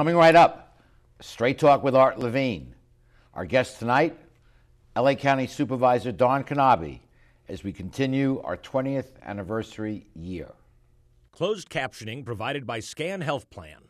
Coming right up, Straight Talk with Art Levine. Our guest tonight, LA County Supervisor Don Knabe, as we continue our 20th anniversary year. Closed captioning provided by Scan Health Plan.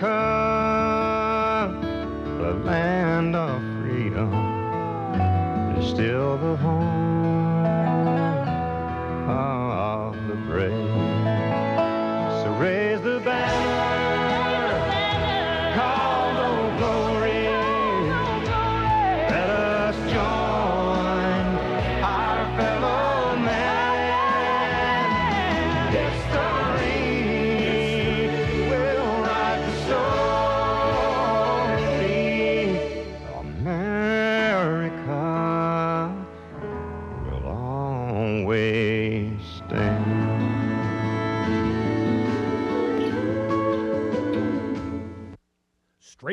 the land of freedom, is still the home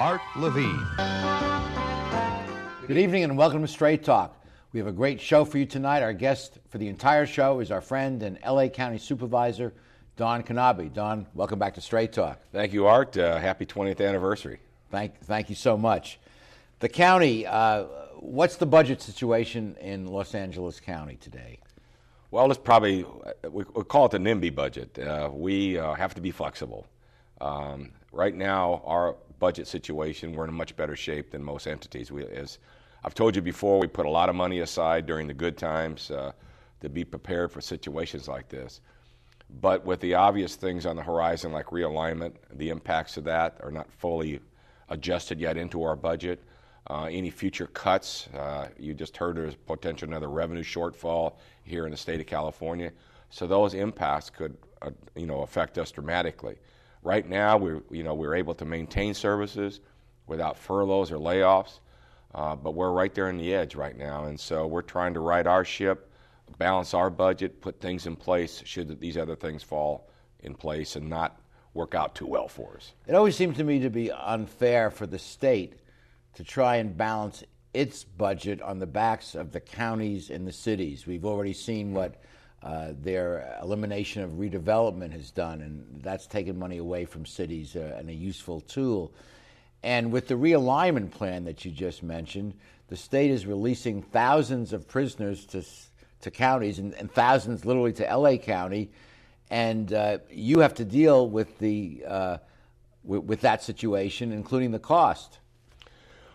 Art Levine. Good evening and welcome to Straight Talk. We have a great show for you tonight. Our guest for the entire show is our friend and LA County Supervisor, Don Knabe. Don, welcome back to Straight Talk. Thank you, Art. Uh, happy 20th anniversary. Thank, thank you so much. The county, uh, what's the budget situation in Los Angeles County today? Well, it's probably, we, we call it the NIMBY budget. Uh, we uh, have to be flexible. Um, right now, our budget situation, we're in a much better shape than most entities. We, as I've told you before, we put a lot of money aside during the good times uh, to be prepared for situations like this. But with the obvious things on the horizon, like realignment, the impacts of that are not fully adjusted yet into our budget. Uh, any future cuts, uh, you just heard there's potential another revenue shortfall here in the state of California. So those impacts could, uh, you know, affect us dramatically. Right now, we're, you know, we're able to maintain services without furloughs or layoffs, uh, but we're right there on the edge right now, and so we're trying to right our ship, balance our budget, put things in place should these other things fall in place and not work out too well for us. It always seems to me to be unfair for the state to try and balance its budget on the backs of the counties and the cities. We've already seen what uh, their elimination of redevelopment has done, and that's taken money away from cities uh, and a useful tool. And with the realignment plan that you just mentioned, the state is releasing thousands of prisoners to, to counties and, and thousands literally to LA County. And uh, you have to deal with, the, uh, with, with that situation, including the cost.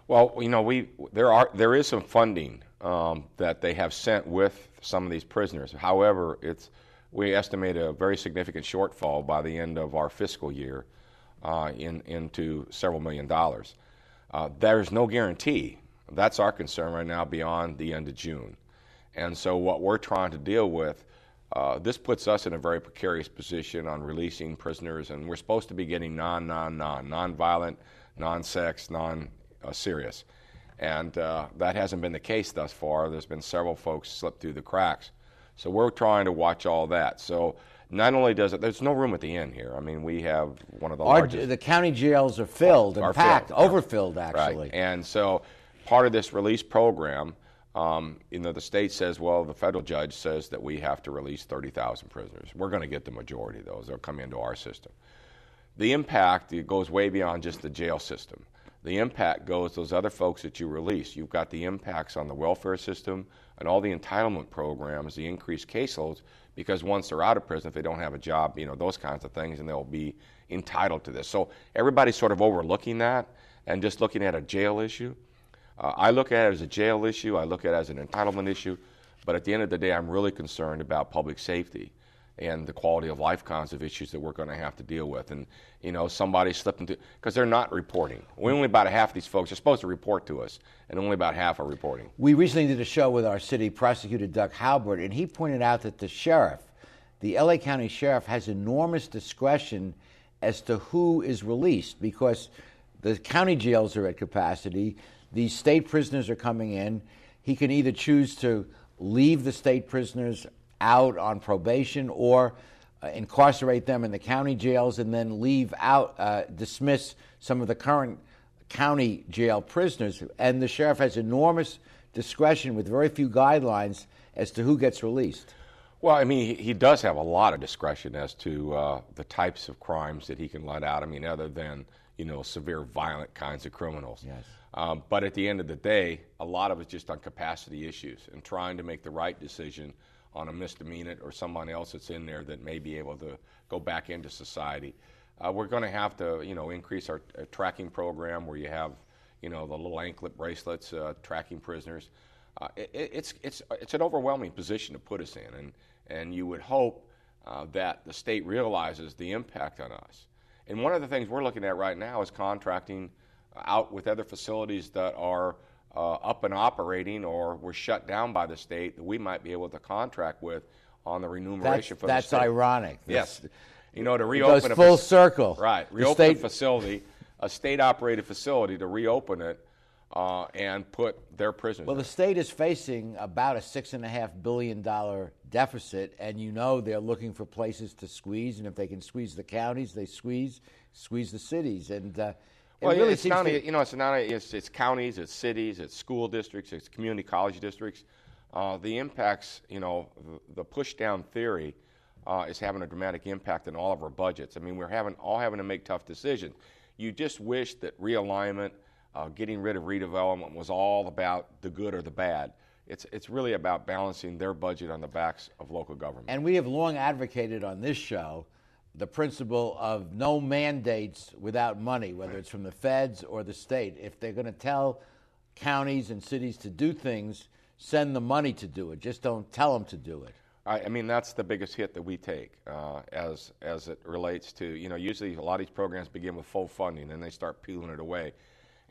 Well, you know, we there are there is some funding um, that they have sent with some of these prisoners. However, it's we estimate a very significant shortfall by the end of our fiscal year uh, in, into several million dollars. Uh, there's no guarantee. That's our concern right now beyond the end of June. And so, what we're trying to deal with, uh, this puts us in a very precarious position on releasing prisoners, and we're supposed to be getting non, non, non, non-violent, non-sex, non-serious. And uh, that hasn't been the case thus far. There's been several folks slip through the cracks. So we're trying to watch all that. So not only does it, there's no room at the inn here. I mean, we have one of the Our, largest. the county jails are filled and are packed, filled. overfilled actually. Right. And so part of this release program, um, you know, the state says, well, the federal judge says that we have to release 30,000 prisoners. We're going to get the majority of those. They'll come into our system. The impact it goes way beyond just the jail system. The impact goes those other folks that you release. You've got the impacts on the welfare system and all the entitlement programs, the increased caseloads, because once they're out of prison, if they don't have a job, you know, those kinds of things, and they'll be entitled to this. So everybody's sort of overlooking that and just looking at a jail issue. Uh, I look at it as a jail issue, I look at it as an entitlement issue, but at the end of the day, I'm really concerned about public safety and the quality of life kinds of issues that we're going to have to deal with. And, you know, somebody slipped into, because they're not reporting. We only about half of these folks are supposed to report to us, and only about half are reporting. We recently did a show with our city prosecutor, Doug Haubert, and he pointed out that the sheriff, the LA County sheriff, has enormous discretion as to who is released because the county jails are at capacity, these state prisoners are coming in. He can either choose to leave the state prisoners out on probation or uh, incarcerate them in the county jails and then leave out, uh, dismiss some of the current county jail prisoners. And the sheriff has enormous discretion with very few guidelines as to who gets released. Well, I mean, he, does have a lot of discretion as to uh, the types of crimes that he can let out. I mean, other than you know severe violent kinds of criminals. Yes. Um, but at the end of the day, a lot of it's just on capacity issues and trying to make the right decision on a misdemeanor or someone else that's in there that may be able to go back into society. Uh, we're going to have to, you know, increase our uh, tracking program where you have, you know, the little anklet bracelets uh, tracking prisoners. Uh, it, it's it's it's an overwhelming position to put us in, and and you would hope uh, that the state realizes the impact on us. And one of the things we're looking at right now is contracting out with other facilities that are uh, up and operating or were shut down by the state that we might be able to contract with on the remuneration That's, for that's the state. ironic. Yes. You know, to It reopen goes a full fac- circle. Right. Reopen state- a facility, a state operated facility to reopen it uh, and put their prisoners Well, in. the state is facing about a six and a half billion dollar deficit, and you know they're looking for places to squeeze. And if they can squeeze the counties, they squeeze squeeze the cities. And uh, it Well, really it's seems not, to, you know, it's not, it's, it's counties, it's cities, it's school districts, it's community college districts. Uh, the impacts, you know, the, the push down theory uh, is having a dramatic impact on all of our budgets. I mean, we're having all having to make tough decisions. You just wish that realignment, uh, getting rid of redevelopment, was all about the good or the bad. It's it's really about balancing their budget on the backs of local government. And we have long advocated on this show the principle of no mandates without money, whether it's from the feds or the state. If they're going to tell counties and cities to do things, send the money to do it. Just don't tell them to do it. I, I mean, that's the biggest hit that we take uh, as as it relates to you know. Usually, a lot of these programs begin with full funding, and they start peeling it away.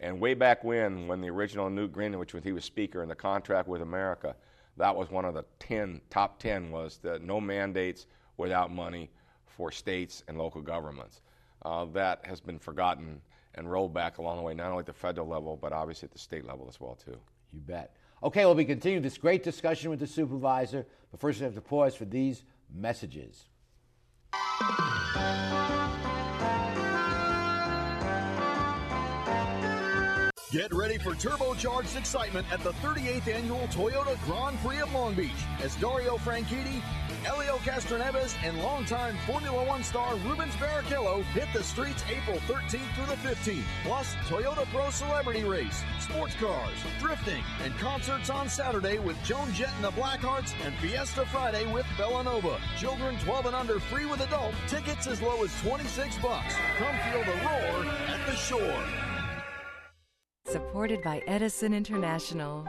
And way back when, when the original Newt Gingrich, when he was Speaker, in the contract with America, that was one of the ten top ten was that no mandates without money for states and local governments. Uh, that has been forgotten and rolled back along the way, not only at the federal level, but obviously at the state level as well too. You bet. Okay, well, we continue this great discussion with the supervisor, but first we have to pause for these messages. Get ready for turbocharged excitement at the 38th annual Toyota Grand Prix of Long Beach as Dario Franchitti, Helio Castroneves, and longtime Formula One star Rubens Barrichello hit the streets April 13th through the 15th. Plus, Toyota Pro Celebrity Race, sports cars, drifting, and concerts on Saturday with Joan Jett and the Blackhearts and Fiesta Friday with Bellanova. Children 12 and under free with adult. Tickets as low as 26 bucks. Come feel the roar at the shore. Supported by Edison International.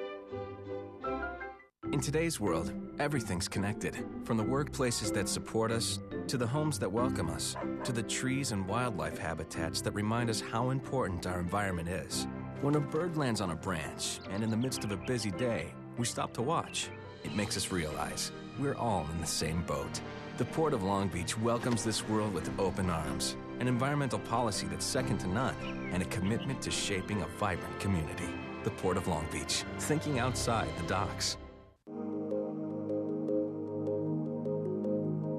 In today's world, everything's connected. From the workplaces that support us, to the homes that welcome us, to the trees and wildlife habitats that remind us how important our environment is. When a bird lands on a branch, and in the midst of a busy day, we stop to watch, it makes us realize we're all in the same boat. The Port of Long Beach welcomes this world with open arms, an environmental policy that's second to none, and a commitment to shaping a vibrant community. The Port of Long Beach, thinking outside the docks.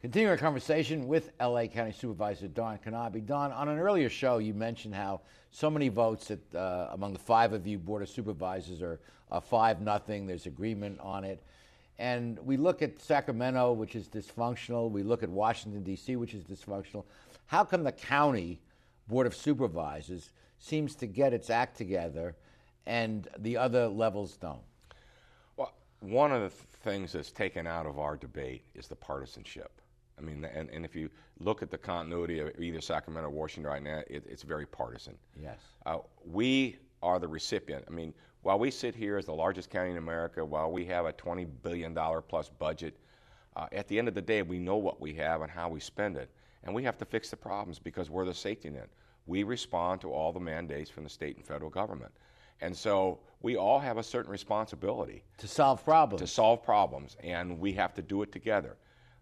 Continuing our conversation with LA County Supervisor Don Knabe. Don, on an earlier show, you mentioned how so many votes that uh, among the five of you Board of Supervisors are uh, five nothing. There's agreement on it, and we look at Sacramento, which is dysfunctional. We look at Washington D.C., which is dysfunctional. How come the county Board of Supervisors seems to get its act together, and the other levels don't? Well, one of the things that's taken out of our debate is the partisanship. I mean, and, and if you look at the continuity of either Sacramento or Washington right now, it, it's very partisan. Yes. Uh, we are the recipient. I mean, while we sit here as the largest county in America, while we have a $20 billion plus budget, uh, at the end of the day, we know what we have and how we spend it. And we have to fix the problems because we're the safety net. We respond to all the mandates from the state and federal government. And so we all have a certain responsibility to solve problems. To solve problems, and we have to do it together.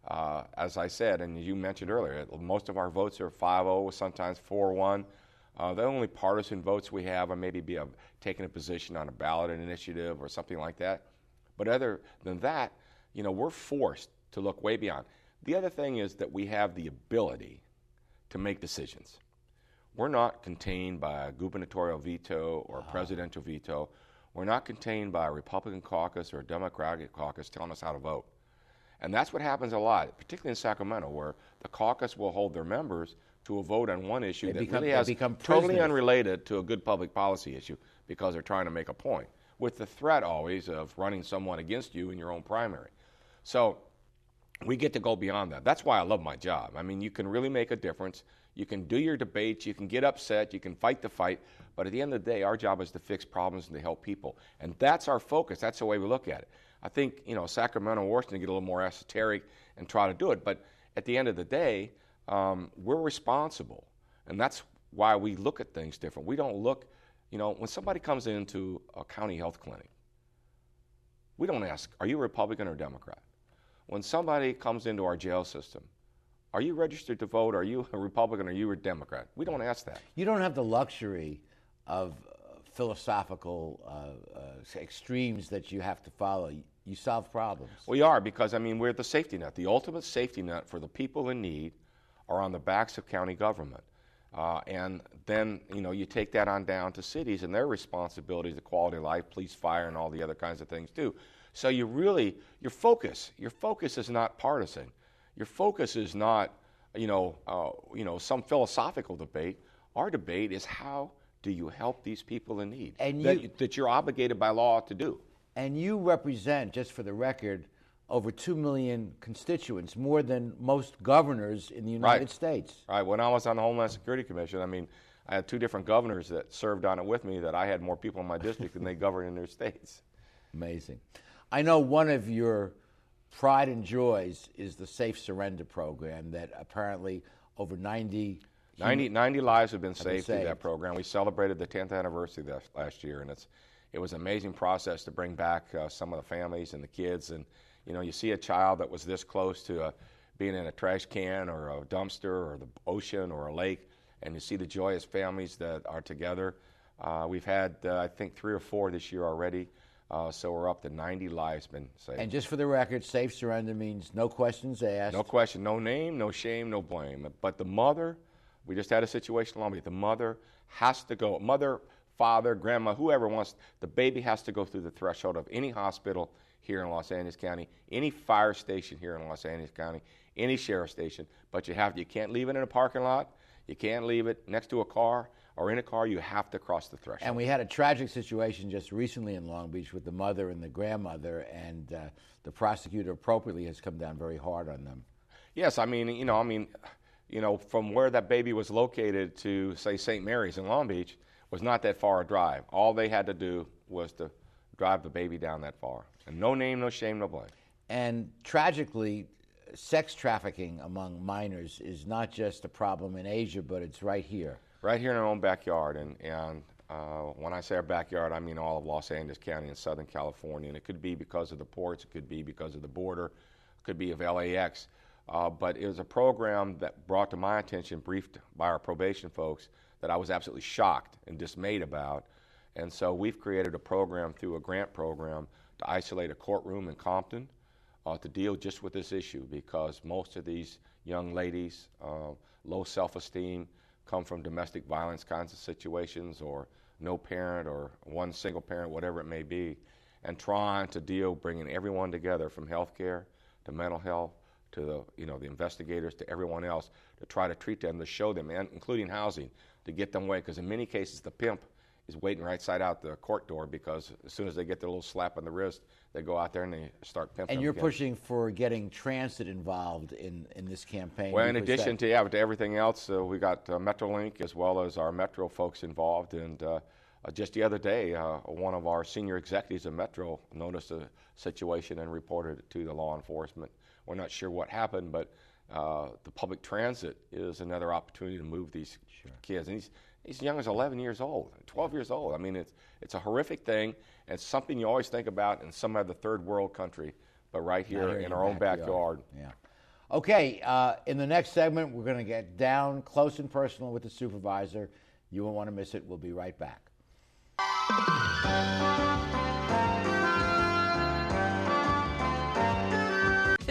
Uh, as I said, and you mentioned earlier, most of our votes are 5 0, sometimes 4 1. Uh, the only partisan votes we have are maybe be a, taking a position on a ballot initiative or something like that. But other than that, you know, we're forced to look way beyond. The other thing is that we have the ability to make decisions. We're not contained by a gubernatorial veto or a presidential veto. We're not contained by a Republican caucus or a Democratic caucus telling us how to vote. And that's what happens a lot, particularly in Sacramento, where the caucus will hold their members to a vote on one issue They that become- really has become totally prisoners. unrelated to a good public policy issue because they're trying to make a point, with the threat always of running someone against you in your own primary. So we get to go beyond that. That's why I love my job. I mean, you can really make a difference. You can do your debates, you can get upset, you can fight the fight, but at the end of the day, our job is to fix problems and to help people. And that's our focus. That's the way we look at it. I think, you know, Sacramento Washington get a little more esoteric and try to do it, but at the end of the day, um, we're responsible. And that's why we look at things different. We don't look, you know, when somebody comes into a county health clinic, we don't ask, are you a Republican or Democrat? When somebody comes into our jail system, are you registered to vote? Are you a Republican or are you a Democrat? We don't ask that. You don't have the luxury of philosophical uh, uh, extremes that you have to follow. You- solve problems. We are because, I mean, we're the safety net. The ultimate safety net for the people in need are on the backs of county government. Uh, and then, you know, you take that on down to cities and their responsibilities, the quality of life, police, fire, and all the other kinds of things too. So you really, your focus, your focus is not partisan. Your focus is not, you know, uh, you know, some philosophical debate. Our debate is how do you help these people in need And that, you- that you're obligated by law to do. And you represent, just for the record, over 2 million constituents, more than most governors in the United Right. States. Right. When I was on the Homeland Security Commission, I mean, I had two different governors that served on it with me that I had more people in my district than they govern in their states. Amazing. I know one of your pride and joys is the Safe Surrender program that apparently over 90 90, 90 lives have been Have been saved through that program. We celebrated the 10th anniversary this, last year, and it's it was an amazing process to bring back uh, some of the families and the kids. And you know, you see a child that was this close to uh, being in a trash can or a dumpster or the ocean or a lake, and you see the joyous families that are together. Uh, we've had, uh, I think, three or four this year already, uh, so we're up to 90 lives been saved. And just for the record, safe surrender means no questions asked. No question, no name, no shame, no blame. But the mother, we just had a situation in Long Beach. The mother has to go. Mother, father, grandma, whoever wants, the baby has to go through the threshold of any hospital here in Los Angeles County, any fire station here in Los Angeles County, any sheriff station. But you have, you can't leave it in a parking lot. You can't leave it next to a car or in a car. You have to cross the threshold. And we had a tragic situation just recently in Long Beach with the mother and the grandmother, and uh, the prosecutor appropriately has come down very hard on them. Yes, I mean, you know, I mean, you know, from where that baby was located to say St. Mary's in Long Beach was not that far a drive. All they had to do was to drive the baby down that far, and no name, no shame, no blame. And tragically, sex trafficking among minors is not just a problem in Asia, but it's right here. Right here in our own backyard, and and Uh, when I say our backyard, I mean all of Los Angeles County and Southern California. And it could be because of the ports, it could be because of the border, it could be of LAX. Uh, but it was a program that brought to my attention, briefed by our probation folks, that I was absolutely shocked and dismayed about. And so we've created a program through a grant program to isolate a courtroom in Compton uh, to deal just with this issue because most of these young ladies, uh, low self esteem, come from domestic violence kinds of situations or no parent or one single parent, whatever it may be, and trying to deal, bringing everyone together from healthcare to mental health to the, you know, the investigators to everyone else to try to treat them, to show them, and including housing, to get them away. Because in many cases, the pimp is waiting right side out the court door because as soon as they get their little slap on the wrist, they go out there and they start pimping. And you're again. pushing for getting transit involved in, in this campaign. Well, in addition that- to yeah, to everything else, uh, we got uh, MetroLink as well as our Metro folks involved. And uh, uh, just the other day, uh, one of our senior executives at Metro noticed a situation and reported it to the law enforcement. We're not sure what happened, but uh, the public transit is another opportunity to move these kids. And he's he's young as 11 years old, 12 years old. I mean, it's it's a horrific thing, and it's something you always think about in some other third world country, but right here, here in in our own backyard. backyard. Yeah. Okay, uh, in the next segment, we're going to get down close and personal with the supervisor. You won't want to miss it. We'll be right back.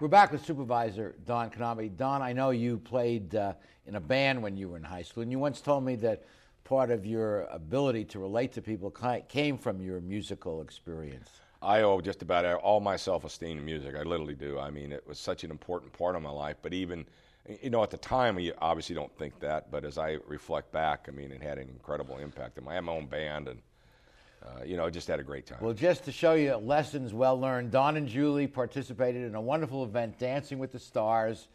We're back with Supervisor Don Knabe. Don, I know you played uh, in a band when you were in high school, and you once told me that part of your ability to relate to people came from your musical experience. I owe just about all my self-esteem to music. I literally do. I mean, it was such an important part of my life. But even, you know, at the time, you obviously don't think that. But as I reflect back, I mean, it had an incredible impact. And I had my own band, and uh, you know, I just had a great time. Well, just to show you lessons well learned, Don and Julie participated in a wonderful event, Dancing with the Stars,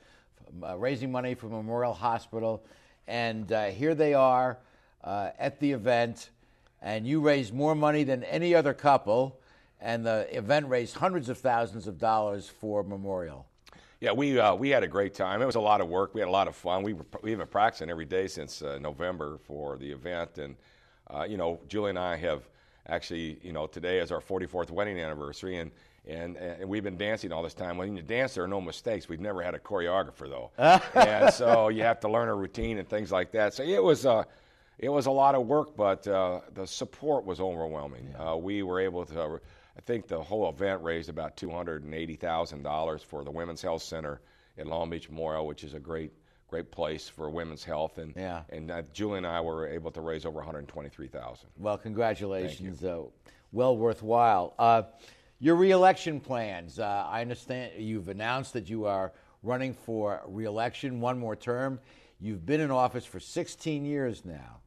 uh, raising money for Memorial Hospital. And uh, here they are uh, at the event, and you raised more money than any other couple, and the event raised hundreds of thousands of dollars for Memorial. Yeah, we uh, we had a great time. It was a lot of work. We had a lot of fun. We were, we've been practicing every day since uh, November for the event, and uh, you know, Julie and I have actually, you know, today is our 44th wedding anniversary, and and and we've been dancing all this time. When you dance, there are no mistakes. We've never had a choreographer though, and so you have to learn a routine and things like that. So it was. Uh, it was a lot of work, but uh, the support was overwhelming. Uh, we were able to, I think the whole event raised about $280,000 for the Women's Health Center at Long Beach Memorial, which is a great, great place for women's health, and Yeah. and uh, Julie and I were able to raise over 123,000. Well, congratulations. Uh, well worthwhile. Uh, your reelection plans. Uh, I understand you've announced that you are running for reelection one more term. You've been in office for 16 years now.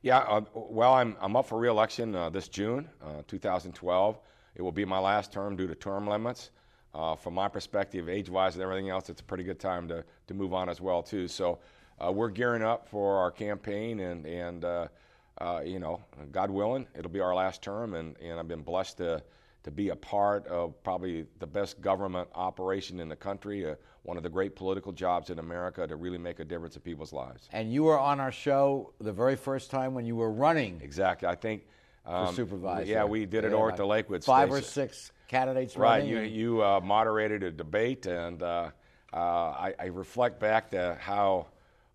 Yeah, uh, well, I'm, I'm up for reelection uh, this June, uh, 2012. It will be my last term due to term limits. Uh, from my perspective, age-wise and everything else, it's a pretty good time to, to move on as well too. So uh, we're gearing up for our campaign, and and uh, uh, you know, God willing, it'll be our last term, and, and I've been blessed to to be a part of probably the best government operation in the country, uh, one of the great political jobs in America to really make a difference in people's lives. And you were on our show the very first time when you were running Exactly. I think for um, supervisor. Yeah, we did it over at the Lakewood Five or six candidates Right. running. You you uh, moderated a debate, and uh, uh, I, I reflect back to how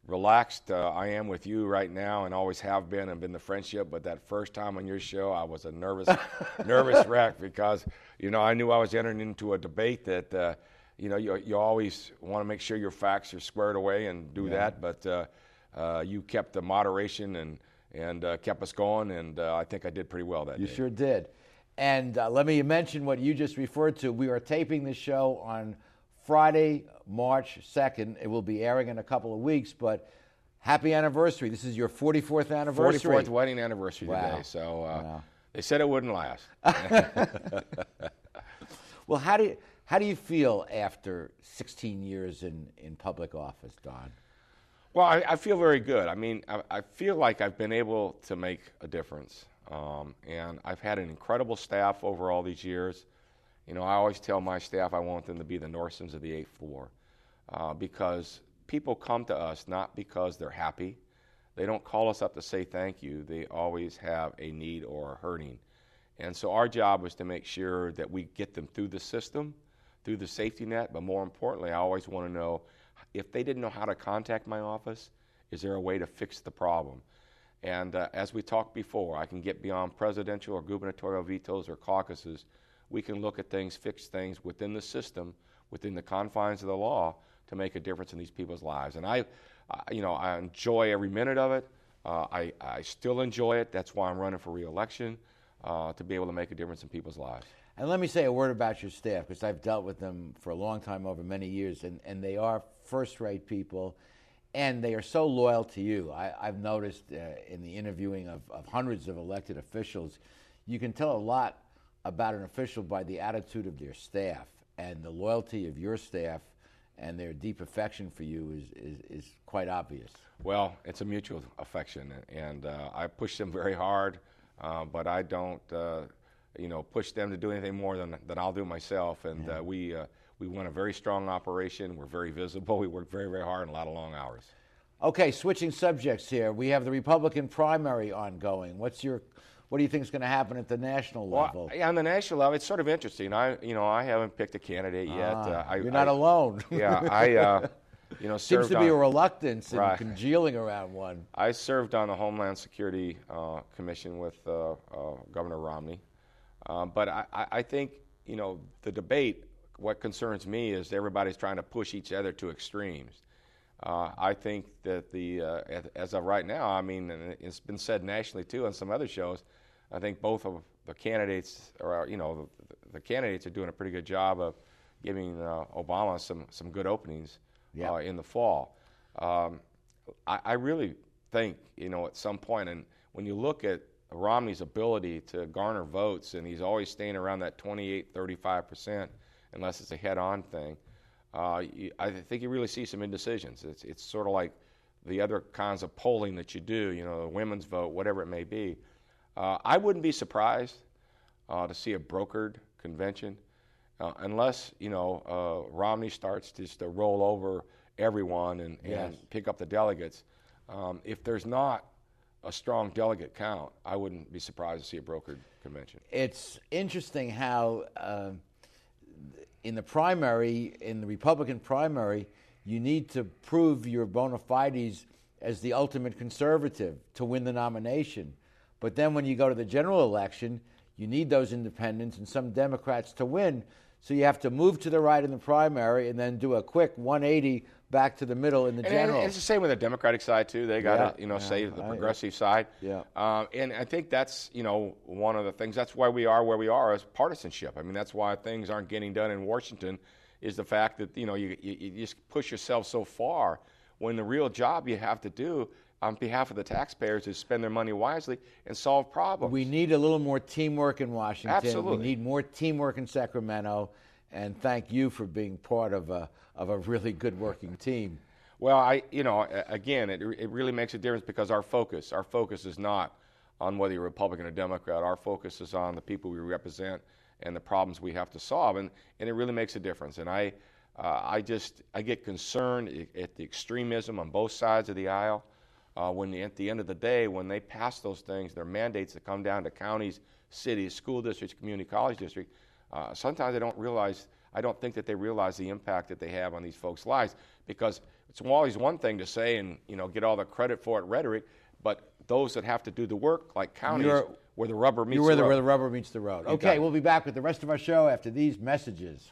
relaxed uh, I am with you right now, and always have been, and been the friendship. But that first time on your show, I was a nervous, nervous wreck because you know I knew I was entering into a debate that. Uh, you know, you, you always want to make sure your facts are squared away and do Yeah. that, but uh, uh, you kept the moderation and and uh, kept us going, and uh, I think I did pretty well that You day. You sure did. And uh, let me mention what you just referred to. We are taping the show on Friday, March 2nd. It will be airing in a couple of weeks, but happy anniversary. This is your 44th anniversary. 44th wedding anniversary Wow. today. So uh, Wow. they said it wouldn't last. Well, how do you, how do you feel after 16 years in, in public office, Don? Well, I, I feel very good. I mean, I, I feel like I've been able to make a difference. Um, and I've had an incredible staff over all these years. You know, I always tell my staff I want them to be the Nordstroms of the eighth floor uh, because people come to us not because they're happy. They don't call us up to say thank you. They always have a need or a hurting. And so our job is to make sure that we get them through the system, through the safety net. But more importantly, I always want to know if they didn't know how to contact my office, is there a way to fix the problem? And uh, as we talked before, I can get beyond presidential or gubernatorial vetoes or caucuses. We can look at things, fix things within the system, within the confines of the law, to make a difference in these people's lives. And I, uh, you know, I enjoy every minute of it. Uh, I, I still enjoy it. That's why I'm running for reelection, uh, to be able to make a difference in people's lives. And let me say a word about your staff because I've dealt with them for a long time, over many years, and, and they are first rate people and they are so loyal to you. I, I've noticed uh, in the interviewing of, of hundreds of elected officials, you can tell a lot about an official by the attitude of their staff and the loyalty of your staff and their deep affection for you is, is, is quite obvious. Well, it's a mutual affection, and uh, I push them very hard, uh, but I don't, uh, you know, push them to do anything more than, than I'll do myself. And uh, we uh, we run a very strong operation. We're very visible. We work very very hard and a lot of long hours. Okay, switching subjects here. We have the Republican primary ongoing. What's your, what do you think is going to happen at the national level? Well, on the national level, it's sort of interesting. I, you know, I haven't picked a candidate yet. Ah, uh, I, you're not I- alone. yeah, I, uh, you know, Seems to be on- a reluctance in Right. congealing around one. I served on the Homeland Security uh, Commission with uh, uh, Governor Romney, uh, but I, I I think you know the debate. What concerns me is everybody's trying to push each other to extremes. Uh, I think that the uh, as- of right now, I mean, and it's been said nationally too on some other shows. I think both of the candidates, or you know, the, the candidates are doing a pretty good job of giving uh, Obama some some good openings Yeah. uh, in the fall. Um, I, I really think, you know, at some point, and when you look at Romney's ability to garner votes, and he's always staying around that 28, 35 percent, unless it's a head-on thing. Uh, you, I think you really see some indecisions. It's, it's sort of like the other kinds of polling that you do, you know, the women's vote, whatever it may be. Uh, I wouldn't be surprised uh, to see a brokered convention, uh, unless you know uh, Romney starts just to roll over everyone and, Yes. and pick up the delegates. Um, if there's not a strong delegate count, I wouldn't be surprised to see a brokered convention. It's interesting how um in the primary, in the Republican primary, you need to prove your bona fides as the ultimate conservative to win the nomination. But then when you go to the general election, you need those independents and some Democrats to win. So you have to move to the right in the primary and then do a quick 180 back to the middle in the And- general. And it's the same with the Democratic side too. They got to Yeah, you know yeah, save the I- progressive side. Yeah. Um, and I think that's you know one of the things. That's why we are where we are as partisanship. I mean, that's why things aren't getting done in Washington. Is the fact that you know you, you, you just push yourself so far when the real job you have to do on behalf of the taxpayers is spend their money wisely and solve problems. We need a little more teamwork in Washington. Absolutely. We need more teamwork in Sacramento. And thank you for being part of a, of a really good working team. Well, I, you know, again, it, it really makes a difference because our focus, our focus is not on whether you're Republican or Democrat. Our focus is on the people we represent and the problems we have to solve, and, and it really makes a difference. And I, uh, I just, I get concerned at the extremism on both sides of the aisle. Uh, when at the end of the day, when they pass those things, their mandates that come down to counties, cities, school districts, community college districts, uh, sometimes they don't realize, I don't think that they realize the impact that they have on these folks' lives because it's always one thing to say and you know get all the credit for it rhetoric, but those that have to do the work, like counties, You're- where the rubber meets where the road. where the rubber meets the road. Okay, we'll be back with the rest of our show after these messages.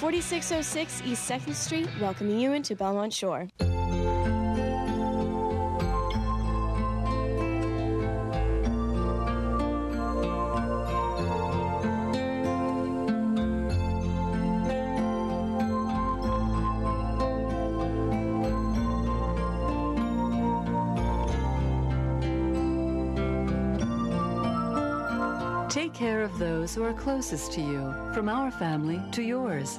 4606 East 2nd Street, welcoming you into Belmont Shore. Take care of those who are closest to you, from our family to yours.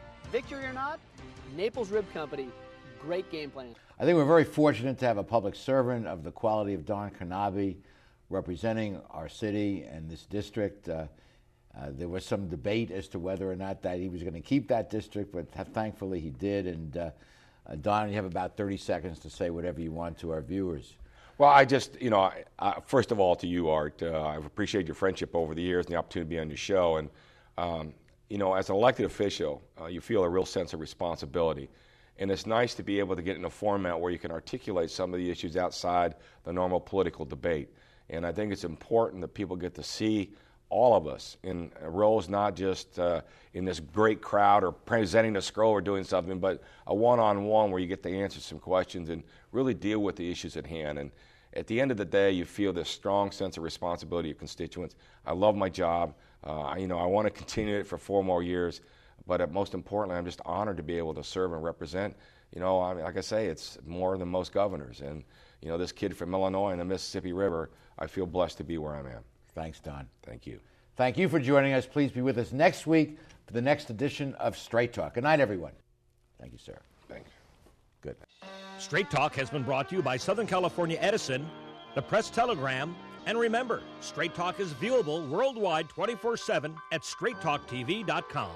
Victory or not, Naples Rib Company, great game plan. I think we're very fortunate to have a public servant of the quality of Don Knabe representing our city and this district. Uh, uh, there was some debate as to whether or not that he was going to keep that district, but th- thankfully he did. And uh, uh, Don, you have about 30 seconds to say whatever you want to our viewers. Well, I just, you know, I, I, first of all, to you, Art, uh, I've appreciated your friendship over the years and the opportunity to be on your show. And, um, you know, as an elected official, uh, you feel a real sense of responsibility. And it's nice to be able to get in a format where you can articulate some of the issues outside the normal political debate. And I think it's important that people get to see all of us in roles, not just uh, in this great crowd or presenting a scroll or doing something, but a one on one where you get to answer some questions and really deal with the issues at hand. And at the end of the day, you feel this strong sense of responsibility of constituents. I love my job. Uh, you know, I want to continue it for four more years. But uh, most importantly, I'm just honored to be able to serve and represent. You know, I mean, like I say, it's more than most governors. And, you know, this kid from Illinois and the Mississippi River, I feel blessed to be where I'm at. Thanks, Don. Thank you. Thank you for joining us. Please be with us next week for the next edition of Straight Talk. Good night, everyone. Thank you, sir. Thanks. Good. Straight Talk has been brought to you by Southern California Edison, the Press Telegram, and remember, Straight Talk is viewable worldwide 24 7 at straighttalktv.com.